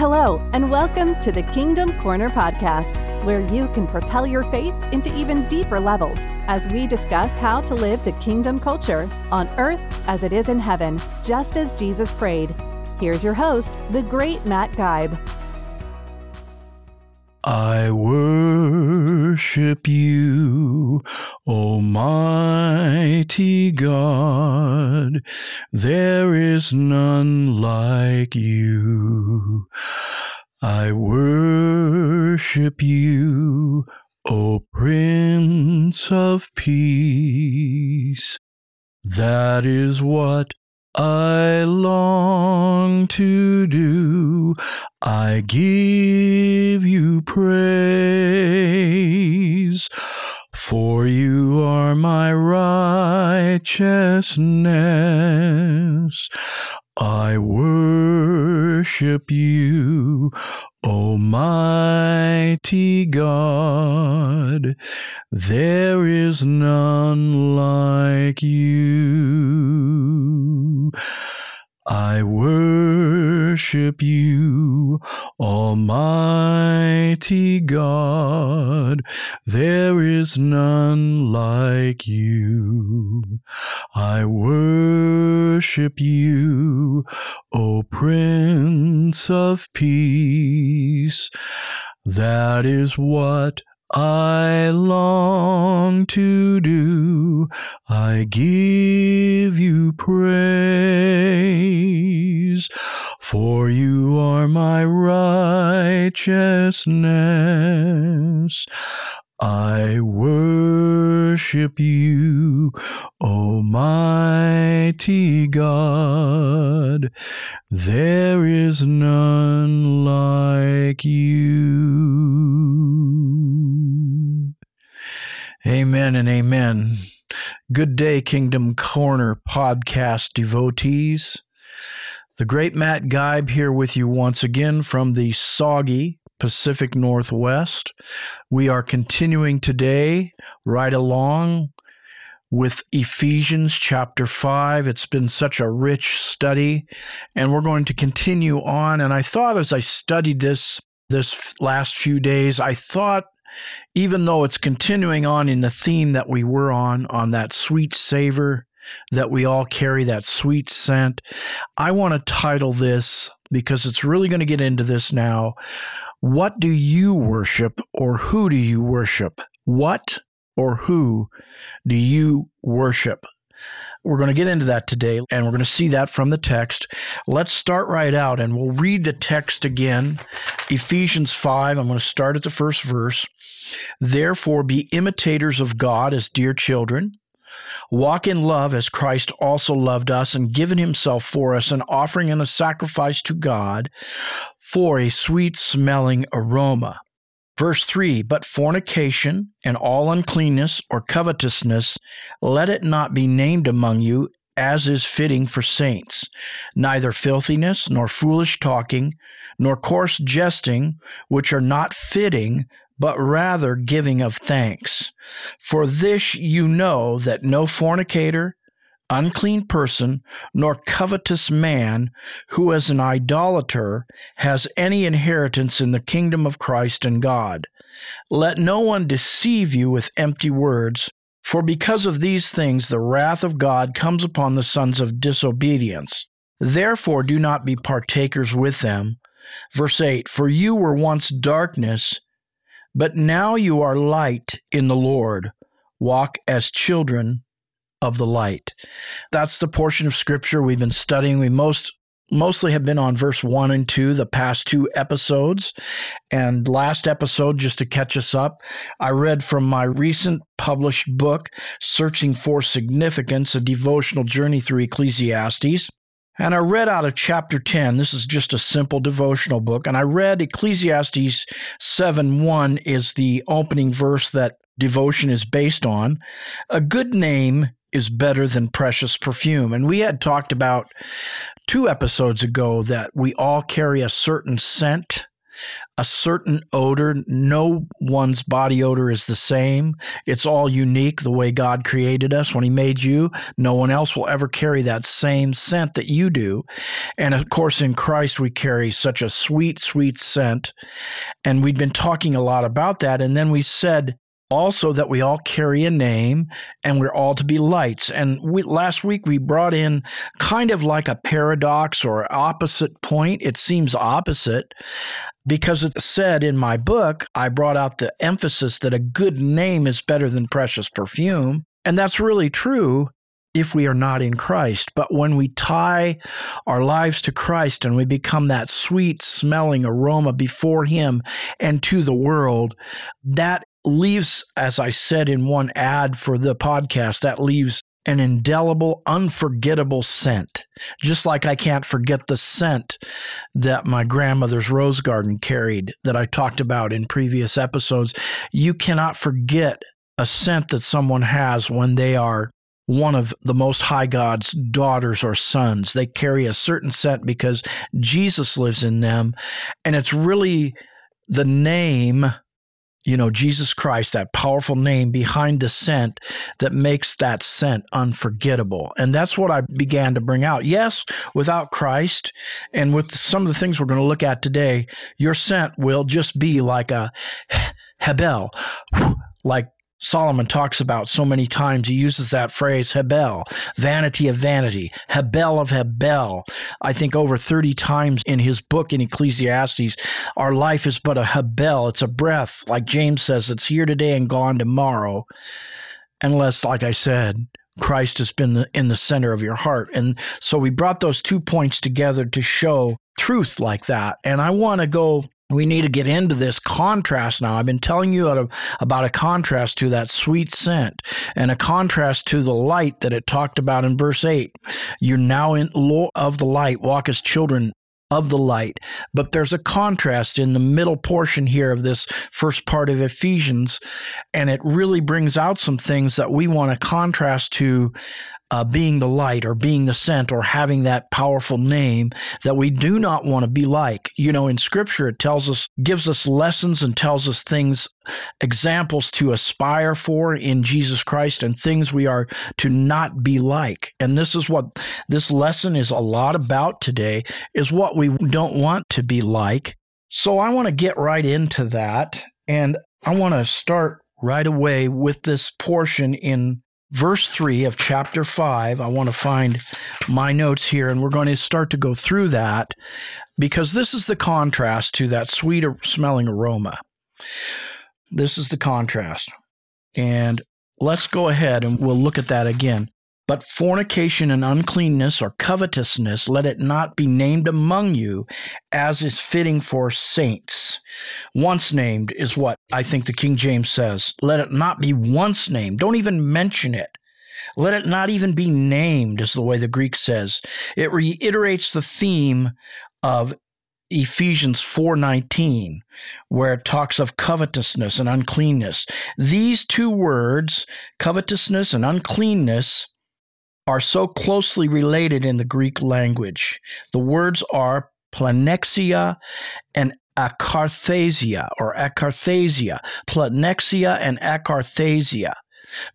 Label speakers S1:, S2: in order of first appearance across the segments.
S1: Hello, and welcome to the Kingdom Corner podcast, where you can propel your faith into even deeper levels as we discuss how to live the kingdom culture on earth as it is in heaven, just as Jesus prayed. Here's your host, the great Matt Guybe.
S2: I worship you, Almighty God. There is none like you. I worship you, O Prince of Peace. That is what I long to do. I give you praise, for you are my righteousness. I worship you, Almighty God. There is none like you. I worship you, Almighty God. There is none like you. I worship you, O Prince of Peace. That is what I long to do. I give you praise, for you are my righteousness. I worship you, Almighty God. There is none like you. Amen and amen. Good day, Kingdom Corner podcast devotees. The great Matt Guybe here with you once again from the soggy Pacific Northwest. We are continuing today right along with Ephesians chapter 5. It's been such a rich study, and we're going to continue on. And I thought as I studied this this last few days, I thought even though it's continuing on in the theme that we were on, on that sweet savor that we all carry, that sweet scent, I want to title this because it's really going to get into this now. What do you worship or who do you worship? What or who do you worship? We're going to get into that today, and we're going to see that from the text. Let's start right out, and we'll read the text again. Ephesians 5, I'm going to start at the first verse. Therefore, be imitators of God as dear children. Walk in love as Christ also loved us and given himself for us, an offering and a sacrifice to God for a sweet smelling aroma. Verse 3 But fornication and all uncleanness or covetousness, let it not be named among you as is fitting for saints, neither filthiness, nor foolish talking, nor coarse jesting, which are not fitting, but rather giving of thanks. For this you know that no fornicator, unclean person, nor covetous man who is an idolater has any inheritance in the kingdom of Christ and God. Let no one deceive you with empty words, for because of these things the wrath of God comes upon the sons of disobedience. Therefore do not be partakers with them. Verse 8 For you were once darkness, but now you are light in the Lord. Walk as children of the light. That's the portion of scripture we've been studying. We most mostly have been on verse 1 and 2 the past two episodes. And last episode, just to catch us up, I read from my recent published book, Searching for Significance A Devotional Journey Through Ecclesiastes. And I read out of chapter 10. This is just a simple devotional book. And I read Ecclesiastes 7 1 is the opening verse that devotion is based on. A good name is better than precious perfume. And we had talked about two episodes ago that we all carry a certain scent a certain odor. No one's body odor is the same. It's all unique the way God created us when He made you. No one else will ever carry that same scent that you do. And of course, in Christ, we carry such a sweet, sweet scent. And we'd been talking a lot about that. And then we said, also that we all carry a name and we're all to be lights. And we, last week we brought in kind of like a paradox or opposite point. It seems opposite because it said in my book, I brought out the emphasis that a good name is better than precious perfume. And that's really true if we are not in Christ. But when we tie our lives to Christ and we become that sweet smelling aroma before Him and to the world, that leaves, as I said in one ad for the podcast, that leaves an indelible, unforgettable scent. Just like I can't forget the scent that my grandmother's rose garden carried that I talked about in previous episodes. You cannot forget a scent that someone has when they are one of the Most High God's daughters or sons. They carry a certain scent because Jesus lives in them. And it's really the name you know, Jesus Christ, that powerful name behind the scent that makes that scent unforgettable. And that's what I began to bring out. Yes, without Christ and with some of the things we're going to look at today, your scent will just be like a Hebel, like Solomon talks about so many times. He uses that phrase, Hebel, vanity of vanity, Hebel of Hebel. I think over 30 times in his book in Ecclesiastes, our life is but a Hebel. It's a breath. Like James says, it's here today and gone tomorrow. Unless, like I said, Christ has been in the center of your heart. And so we brought those two points together to show truth like that. And I want to go we need to get into this contrast now. I've been telling you about a contrast to that sweet scent and a contrast to the light that it talked about in verse 8. You're now in law of the light, walk as children of the light. But there's a contrast in the middle portion here of this first part of Ephesians, and it really brings out some things that we want to contrast to uh, being the light or being the scent or having that powerful name that we do not want to be like. You know, in scripture, it tells us, gives us lessons and tells us things, examples to aspire for in Jesus Christ and things we are to not be like. And this is what this lesson is a lot about today is what we don't want to be like. So I want to get right into that. And I want to start right away with this portion in verse 3 of chapter 5. I want to find my notes here, and we're going to start to go through that because this is the contrast to that sweet smelling aroma. This is the contrast. And let's go ahead and we'll look at that again. But fornication and uncleanness or covetousness, let it not be named among you as is fitting for saints. Once named is what I think the King James says. Let it not be once named. Don't even mention it. Let it not even be named, is the way the Greek says. It reiterates the theme of Ephesians 4:19 where it talks of covetousness and uncleanness. These two words, covetousness and uncleanness, are so closely related in the Greek language. The words are pleonexia and akatharsia or akatharsia, pleonexia and akatharsia.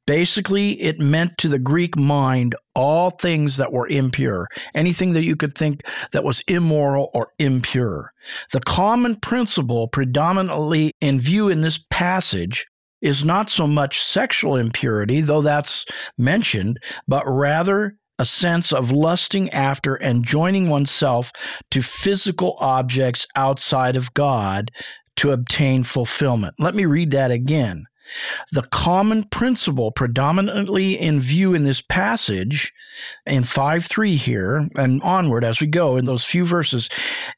S2: Basically, it meant to the Greek mind all things that were impure, anything that you could think that was immoral or impure. The common principle predominantly in view in this passage is not so much sexual impurity, though that's mentioned, but rather a sense of lusting after and joining oneself to physical objects outside of God to obtain fulfillment. Let me read that again. The common principle predominantly in view in this passage in 5 3 here and onward as we go in those few verses,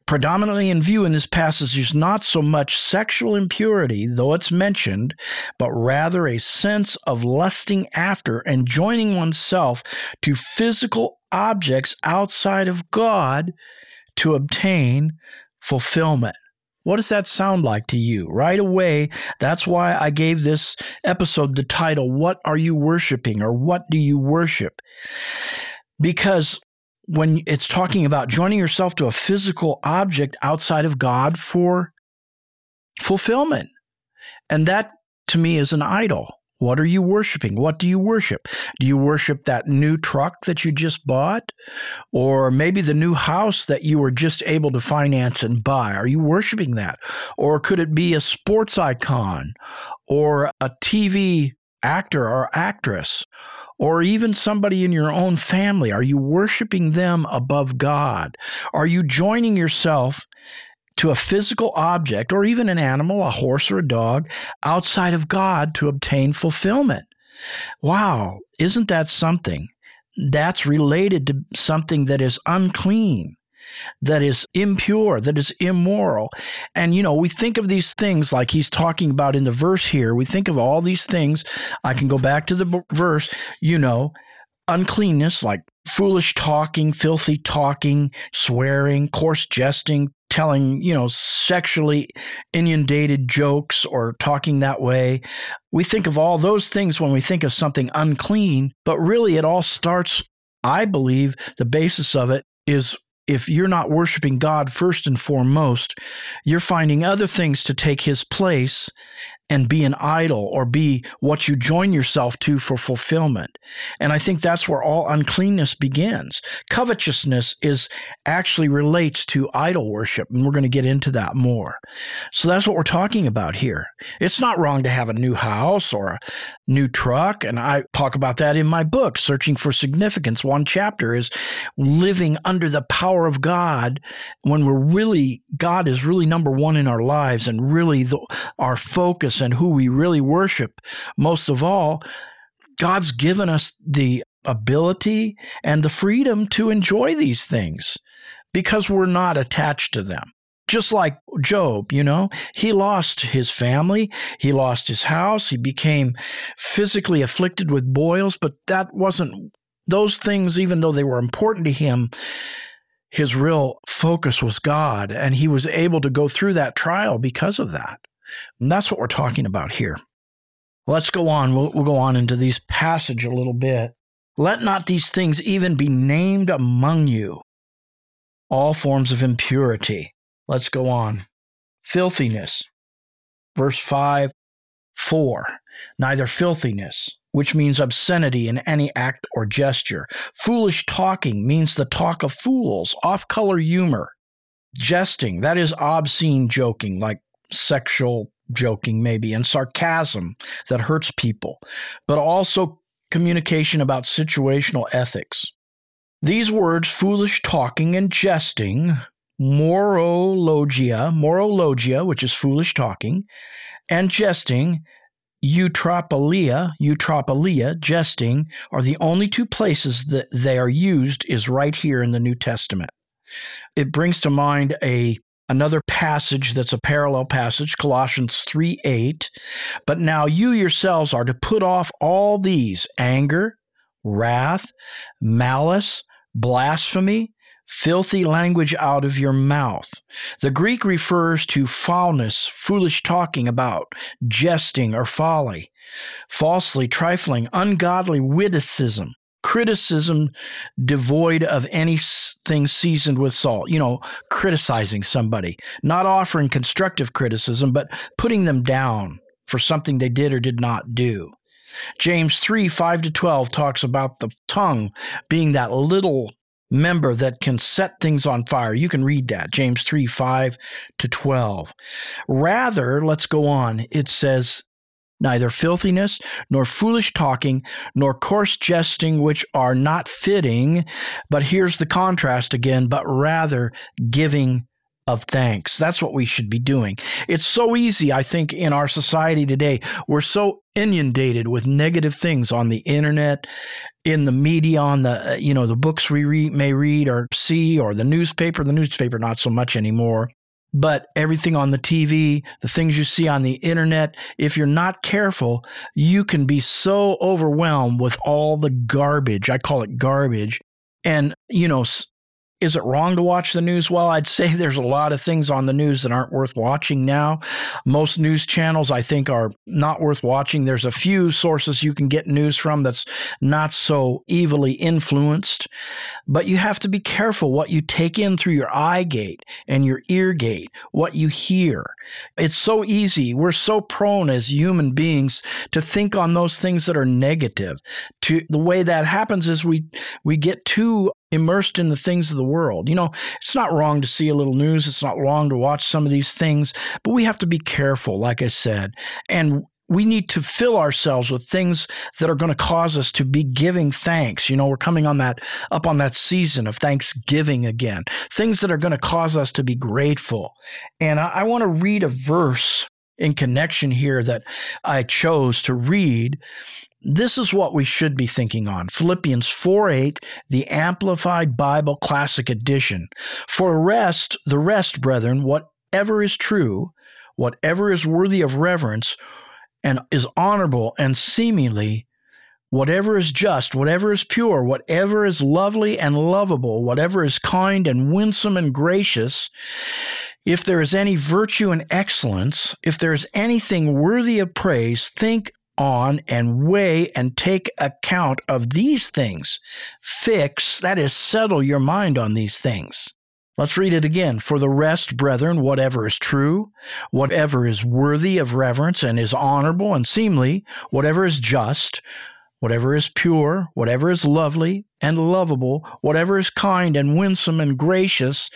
S2: predominantly in view in this passage is not so much sexual impurity, though it's mentioned, but rather a sense of lusting after and joining oneself to physical objects outside of God to obtain fulfillment. What does that sound like to you? Right away, that's why I gave this episode the title, What Are You Worshiping? or What Do You Worship? Because when it's talking about joining yourself to a physical object outside of God for fulfillment. And that to me is an idol. What are you worshiping? What do you worship? Do you worship that new truck that you just bought? Or maybe the new house that you were just able to finance and buy? Are you worshiping that? Or could it be a sports icon or a TV actor or actress? Or even somebody in your own family? Are you worshiping them above God? Are you joining yourself to a physical object or even an animal, a horse or a dog, outside of God to obtain fulfillment. Wow, isn't that something? That's related to something that is unclean, that is impure, that is immoral. And, you know, we think of these things like he's talking about in the verse here. We think of all these things. I can go back to the verse, you know, uncleanness like foolish talking, filthy talking, swearing, coarse jesting, telling, you know, sexually inundated jokes or talking that way. We think of all those things when we think of something unclean, but really it all starts, I believe, the basis of it is if you're not worshiping God first and foremost, you're finding other things to take his place and be an idol or be what you join yourself to for fulfillment. And I think that's where all uncleanness begins. Covetousness is actually relates to idol worship, and we're going to get into that more. So that's what we're talking about here. It's not wrong to have a new house or a new truck, and I talk about that in my book, Searching for Significance. One chapter is living under the power of God when we're really God is really number 1 in our lives and really the, our focus and who we really worship, most of all, God's given us the ability and the freedom to enjoy these things because we're not attached to them. Just like Job, you know, he lost his family, he lost his house, he became physically afflicted with boils, but that wasn't those things, even though they were important to him, his real focus was God, and he was able to go through that trial because of that. And that's what we're talking about here. Let's go on. We'll, we'll go on into these passage a little bit. Let not these things even be named among you. All forms of impurity. Let's go on. Filthiness. Verse 5 4. Neither filthiness, which means obscenity in any act or gesture. Foolish talking means the talk of fools, off color humor. Jesting, that is obscene joking, like sexual joking, maybe, and sarcasm that hurts people, but also communication about situational ethics. These words, foolish talking and jesting, morologia, morologia, which is foolish talking, and jesting, eutrapelia, eutrapelia, jesting, are the only two places that they are used is right here in the New Testament. It brings to mind a another passage that's a parallel passage, Colossians 3 8. But now you yourselves are to put off all these anger, wrath, malice, blasphemy, filthy language out of your mouth. The Greek refers to foulness, foolish talking about, jesting or folly, falsely trifling, ungodly witticism, criticism devoid of anything seasoned with salt. You know, criticizing somebody, not offering constructive criticism, but putting them down for something they did or did not do. James 3 5 to 12 talks about the tongue being that little member that can set things on fire. You can read that, James 3 5 to 12. Rather, let's go on. It says, neither filthiness, nor foolish talking, nor coarse jesting, which are not fitting. But here's the contrast again, but rather giving of thanks. That's what we should be doing. It's so easy, I think, in our society today. We're so inundated with negative things on the internet, in the media, on the, uh, you know, the books we read, may read or see, or the newspaper, the newspaper, not so much anymore but everything on the TV, the things you see on the internet, if you're not careful, you can be so overwhelmed with all the garbage. I call it garbage. And, you know, Is it wrong to watch the news? Well, I'd say there's a lot of things on the news that aren't worth watching now. Most news channels, I think, are not worth watching. There's a few sources you can get news from that's not so evilly influenced, but you have to be careful what you take in through your eye gate and your ear gate, what you hear. It's so easy. We're so prone as human beings to think on those things that are negative. To the way that happens is we we get too immersed in the things of the world. You know, it's not wrong to see a little news, it's not wrong to watch some of these things, but we have to be careful, like I said. And we need to fill ourselves with things that are going to cause us to be giving thanks. You know, we're coming on that up on that season of Thanksgiving again. Things that are going to cause us to be grateful. And I, I want to read a verse in connection here that I chose to read this is what we should be thinking on. Philippians 4 8, the Amplified Bible Classic Edition. For rest, the rest, brethren, whatever is true, whatever is worthy of reverence, and is honorable and seemingly, whatever is just, whatever is pure, whatever is lovely and lovable, whatever is kind and winsome and gracious, if there is any virtue and excellence, if there is anything worthy of praise, think on and weigh and take account of these things. Fix, that is, settle your mind on these things. Let's read it again. For the rest, brethren, whatever is true, whatever is worthy of reverence and is honorable and seemly, whatever is just, whatever is pure, whatever is lovely and lovable, whatever is kind and winsome and gracious,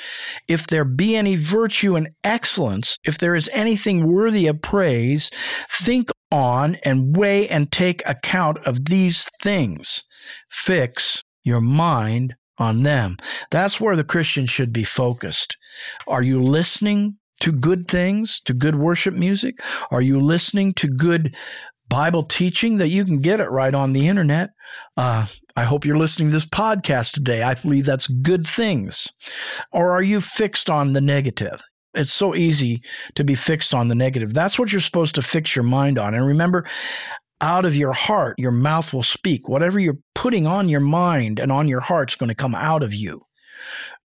S2: if there be any virtue and excellence, if there is anything worthy of praise, think on and weigh and take account of these things. Fix your mind on them. That's where the Christian should be focused. Are you listening to good things, to good worship music? Are you listening to good Bible teaching that you can get it right on the internet. Uh, I hope you're listening to this podcast today. I believe that's good things. Or are you fixed on the negative? It's so easy to be fixed on the negative. That's what you're supposed to fix your mind on. And remember, out of your heart, your mouth will speak. Whatever you're putting on your mind and on your heart is going to come out of you.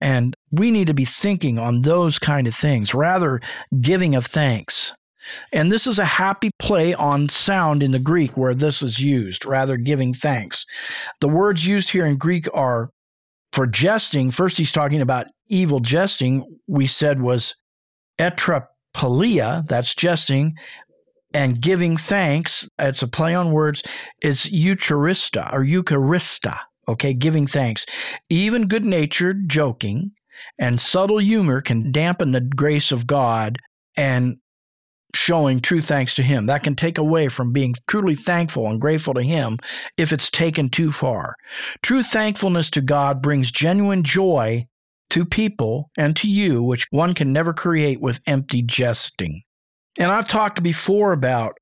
S2: And we need to be thinking on those kind of things, rather giving of thanks. And this is a happy play on sound in the Greek where this is used, rather giving thanks. The words used here in Greek are for jesting. First, he's talking about evil jesting, we said was etrapelia, that's jesting, and giving thanks, it's a play on words, is eucharista or eucharista, okay, giving thanks. Even good natured joking and subtle humor can dampen the grace of God and showing true thanks to Him. That can take away from being truly thankful and grateful to Him if it's taken too far. True thankfulness to God brings genuine joy to people and to you, which one can never create with empty jesting. And I've talked before about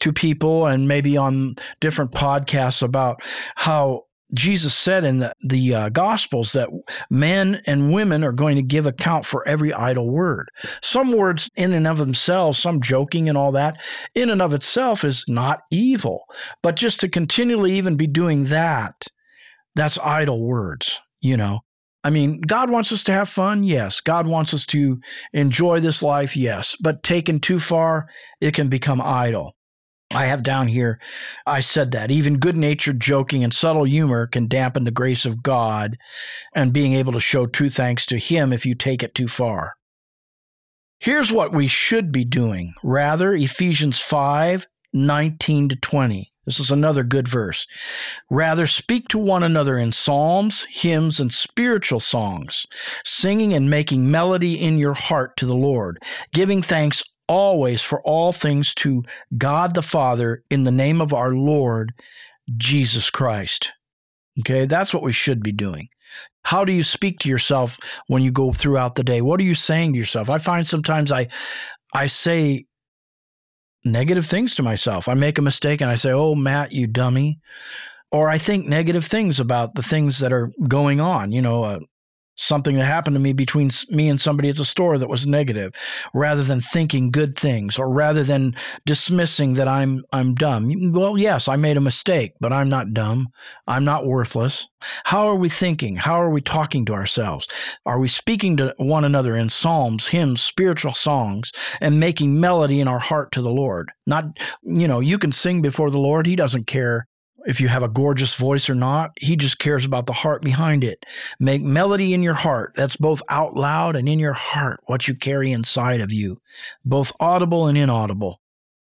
S2: to people and maybe on different podcasts about how Jesus said in the, the uh, Gospels that men and women are going to give account for every idle word. Some words, in and of themselves, some joking and all that, in and of itself is not evil. But just to continually even be doing that, that's idle words, you know. I mean, God wants us to have fun, yes. God wants us to enjoy this life, yes. But taken too far, it can become idle. I have down here, I said that even good natured joking and subtle humor can dampen the grace of God and being able to show true thanks to Him if you take it too far. Here's what we should be doing. Rather, Ephesians 5 19 to 20. This is another good verse. Rather, speak to one another in psalms, hymns, and spiritual songs, singing and making melody in your heart to the Lord, giving thanks always for all things to God the Father in the name of our Lord Jesus Christ. Okay, that's what we should be doing. How do you speak to yourself when you go throughout the day? What are you saying to yourself? I find sometimes I I say negative things to myself. I make a mistake and I say, "Oh, Matt, you dummy." Or I think negative things about the things that are going on, you know, uh, something that happened to me between me and somebody at the store that was negative rather than thinking good things or rather than dismissing that I'm I'm dumb. Well, yes, I made a mistake, but I'm not dumb. I'm not worthless. How are we thinking? How are we talking to ourselves? Are we speaking to one another in psalms, hymns, spiritual songs and making melody in our heart to the Lord? Not, you know, you can sing before the Lord. He doesn't care if you have a gorgeous voice or not. He just cares about the heart behind it. Make melody in your heart. That's both out loud and in your heart, what you carry inside of you, both audible and inaudible.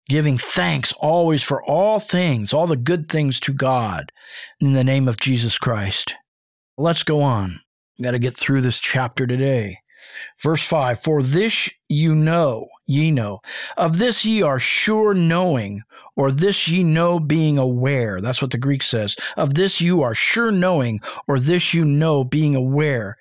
S2: Giving thanks always for all things, all the good things to God in the name of Jesus Christ. Let's go on. Got to get through this chapter today. Verse 5 For this you know, ye know, of this ye are sure knowing or this ye know being aware. That's what the Greek says. Of this you are sure knowing, or this you know being aware.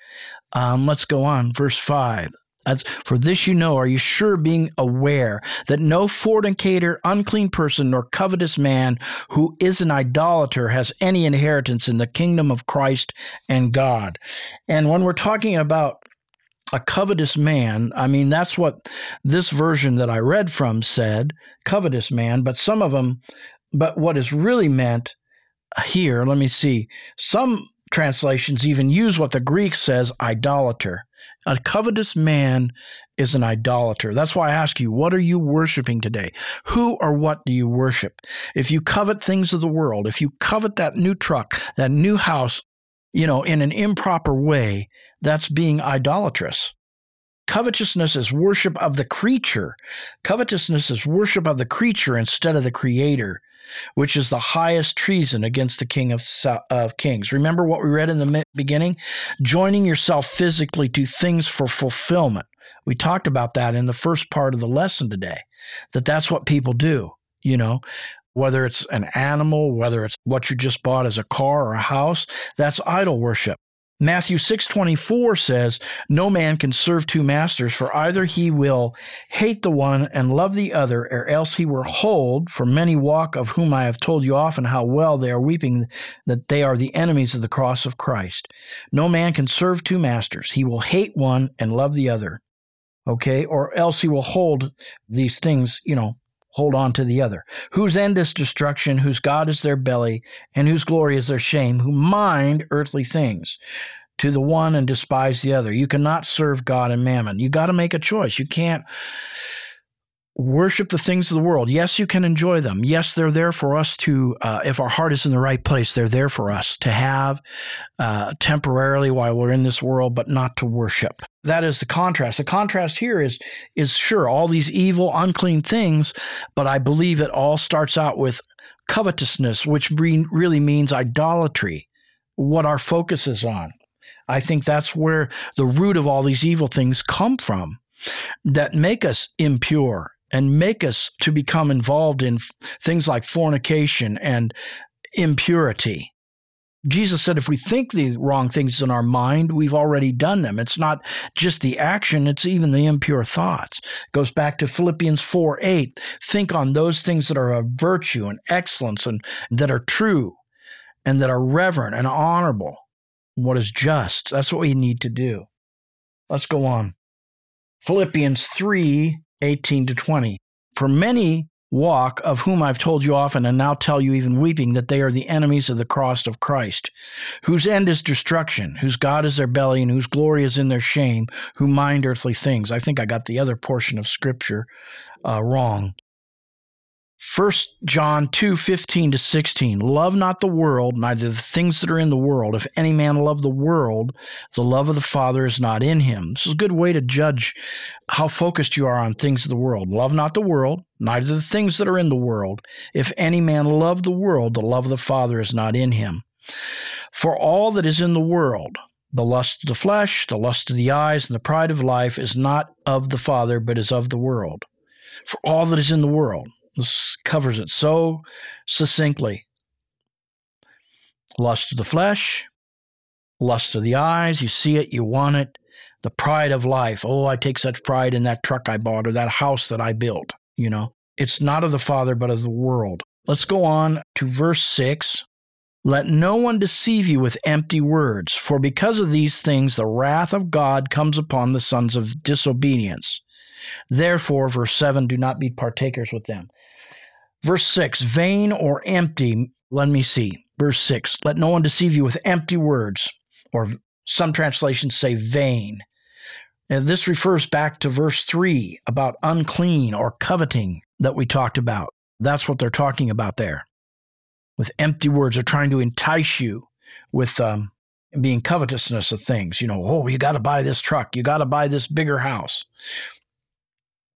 S2: Um, let's go on. Verse 5. That's, for this you know, are you sure being aware that no fornicator, unclean person, nor covetous man who is an idolater has any inheritance in the kingdom of Christ and God? And when we're talking about a covetous man. I mean, that's what this version that I read from said, covetous man, but some of them, but what is really meant here, let me see, some translations even use what the Greek says, idolater. A covetous man is an idolater. That's why I ask you, what are you worshiping today? Who or what do you worship? If you covet things of the world, if you covet that new truck, that new house, you know, in an improper way, that's being idolatrous. Covetousness is worship of the creature. Covetousness is worship of the creature instead of the creator, which is the highest treason against the King of, of Kings. Remember what we read in the beginning? Joining yourself physically to things for fulfillment. We talked about that in the first part of the lesson today, that that's what people do, you know whether it's an animal, whether it's what you just bought as a car or a house, that's idol worship. Matthew 6:24 says, "No man can serve two masters, for either he will hate the one and love the other, or else he will hold, for many walk of whom I have told you often how well they are weeping that they are the enemies of the cross of Christ. No man can serve two masters. He will hate one and love the other." Okay? Or else he will hold these things, you know, hold on to the other, whose end is destruction, whose God is their belly, and whose glory is their shame, who mind earthly things to the one and despise the other. You cannot serve God and mammon. You got to make a choice. You can't worship the things of the world. Yes, you can enjoy them. Yes, they're there for us to, uh, if our heart is in the right place, they're there for us to have uh, temporarily while we're in this world, but not to worship. That is the contrast. The contrast here is is sure all these evil, unclean things, but I believe it all starts out with covetousness, which really means idolatry. What our focus is on. I think that's where the root of all these evil things come from that make us impure and make us to become involved in things like fornication and impurity. Jesus said if we think the wrong things in our mind, we've already done them. It's not just the action, it's even the impure thoughts. It goes back to Philippians 4 8. Think on those things that are of virtue and excellence and that are true and that are reverent and honorable, what is just. That's what we need to do. Let's go on. Philippians 3 18 to 20. For many walk, of whom I've told you often, and now tell you even weeping, that they are the enemies of the cross of Christ, whose end is destruction, whose God is their belly, and whose glory is in their shame, who mind earthly things. I think I got the other portion of Scripture uh, wrong. 1 John 2 15 to 16. Love not the world, neither the things that are in the world. If any man love the world, the love of the Father is not in him. This is a good way to judge how focused you are on things of the world. Love not the world, neither the things that are in the world. If any man love the world, the love of the Father is not in him. For all that is in the world, the lust of the flesh, the lust of the eyes, and the pride of life is not of the Father, but is of the world. For all that is in the world, this covers it so succinctly. Lust of the flesh, lust of the eyes, you see it, you want it. The pride of life. Oh, I take such pride in that truck I bought or that house that I built. You know, it's not of the Father, but of the world. Let's go on to verse 6. Let no one deceive you with empty words, for because of these things the wrath of God comes upon the sons of disobedience. Therefore, verse 7, do not be partakers with them. Verse 6, vain or empty. Let me see. Verse 6, let no one deceive you with empty words, or some translations say vain. And this refers back to verse 3 about unclean or coveting that we talked about. That's what they're talking about there with empty words they're trying to entice you with um, being covetousness of things. You know, oh, you got to buy this truck, you got to buy this bigger house.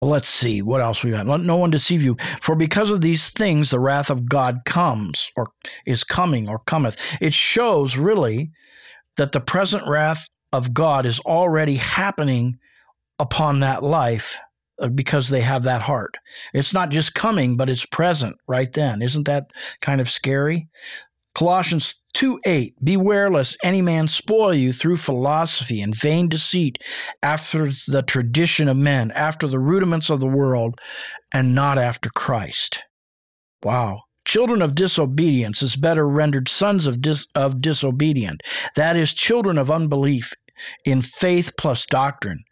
S2: Let's see what else we got. Let no one deceive you, for because of these things the wrath of God comes, or is coming, or cometh. It shows really that the present wrath of God is already happening upon that life uh, because they have that heart. It's not just coming, but it's present right then. Isn't that kind of scary? Colossians 2 8, beware lest any man spoil you through philosophy and vain deceit, after the tradition of men, after the rudiments of the world, and not after Christ. Wow. Children of disobedience is better rendered sons of, dis- of disobedient. That is, children of unbelief in faith plus doctrine.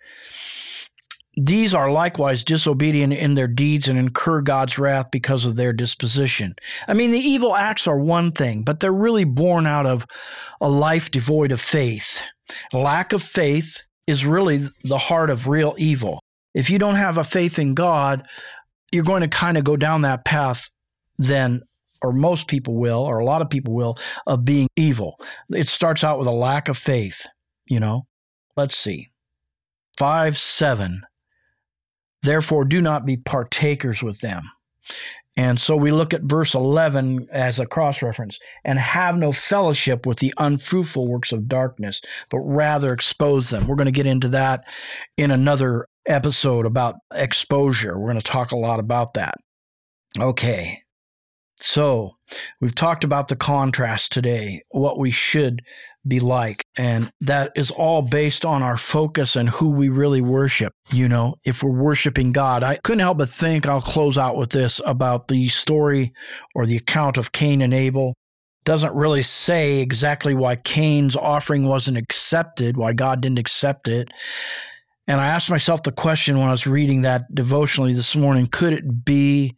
S2: These are likewise disobedient in their deeds and incur God's wrath because of their disposition. I mean, the evil acts are one thing, but they're really born out of a life devoid of faith. Lack of faith is really the heart of real evil. If you don't have a faith in God, you're going to kind of go down that path then or most people will or a lot of people will of being evil. It starts out with a lack of faith, you know. Let's see. 5 7 Therefore, do not be partakers with them. And so we look at verse 11 as a cross reference and have no fellowship with the unfruitful works of darkness, but rather expose them. We're going to get into that in another episode about exposure. We're going to talk a lot about that. Okay. So we've talked about the contrast today, what we should be like. And that is all based on our focus and who we really worship. You know, if we're worshiping God, I couldn't help but think I'll close out with this about the story or the account of Cain and Abel. Doesn't really say exactly why Cain's offering wasn't accepted, why God didn't accept it. And I asked myself the question when I was reading that devotionally this morning could it be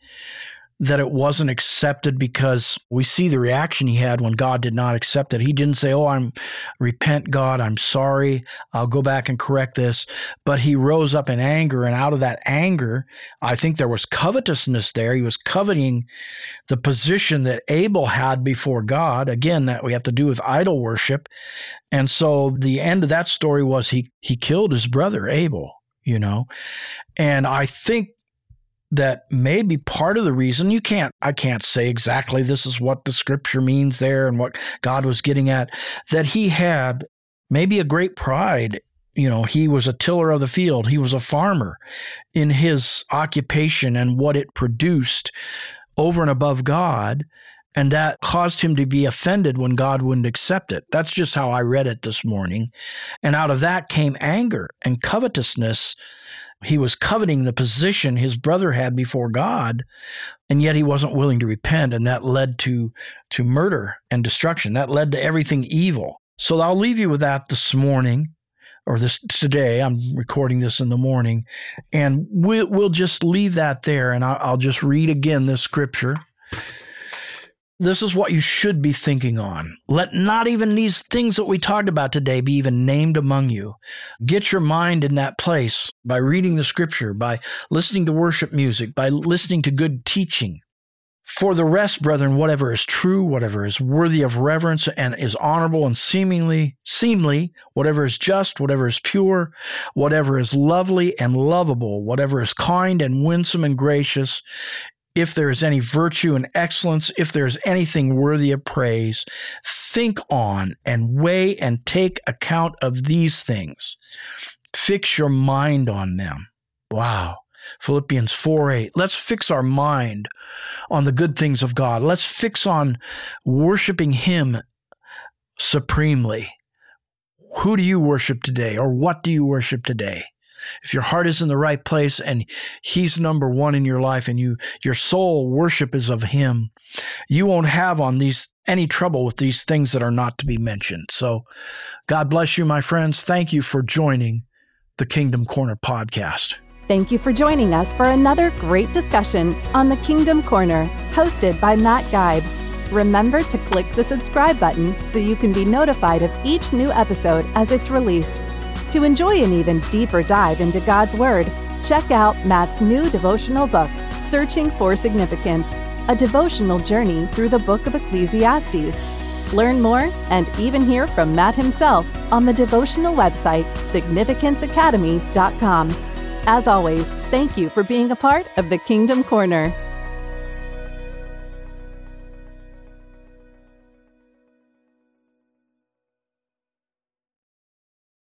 S2: that it wasn't accepted because we see the reaction he had when God did not accept it. He didn't say, Oh, I'm repent, God, I'm sorry, I'll go back and correct this. But he rose up in anger, and out of that anger, I think there was covetousness there. He was coveting the position that Abel had before God. Again, that we have to do with idol worship. And so the end of that story was he he killed his brother Abel, you know. And I think that may be part of the reason you can't i can't say exactly this is what the scripture means there and what god was getting at that he had maybe a great pride you know he was a tiller of the field he was a farmer in his occupation and what it produced over and above god and that caused him to be offended when God wouldn't accept it. That's just how I read it this morning. And out of that came anger and covetousness he was coveting the position his brother had before God, and yet he wasn't willing to repent, and that led to to murder and destruction. That led to everything evil. So I'll leave you with that this morning, or this today. I'm recording this in the morning, and we'll we'll just leave that there, and I'll, I'll just read again this scripture this is what you should be thinking on. Let not even these things that we talked about today be even named among you. Get your mind in that place by reading the scripture, by listening to worship music, by listening to good teaching. For the rest, brethren, whatever is true, whatever is worthy of reverence and is honorable and seemingly seemly, whatever is just, whatever is pure, whatever is lovely and lovable, whatever is kind and winsome and gracious, if there is any virtue and excellence, if there is anything worthy of praise, think on and weigh and take account of these things. Fix your mind on them. Wow. Philippians 4 8. Let's fix our mind on the good things of God. Let's fix on worshiping Him supremely. Who do you worship today, or what do you worship today? If your heart is in the right place and he's number one in your life and you your soul worship is of him you won't have on these any trouble with these things that are not to be mentioned so god bless you my friends thank you for joining the kingdom corner podcast
S1: Thank you for joining us for another great discussion on the Kingdom Corner, hosted by Matt Guybe. Remember to click the subscribe button so you can be notified of each new episode as it's released. To enjoy an even deeper dive into God's Word, check out Matt's new devotional book, Searching for Significance, a devotional journey through the book of Ecclesiastes. Learn more and even hear from Matt himself on the devotional website, significanceacademy.com. As always, thank you for being a part of the Kingdom Corner.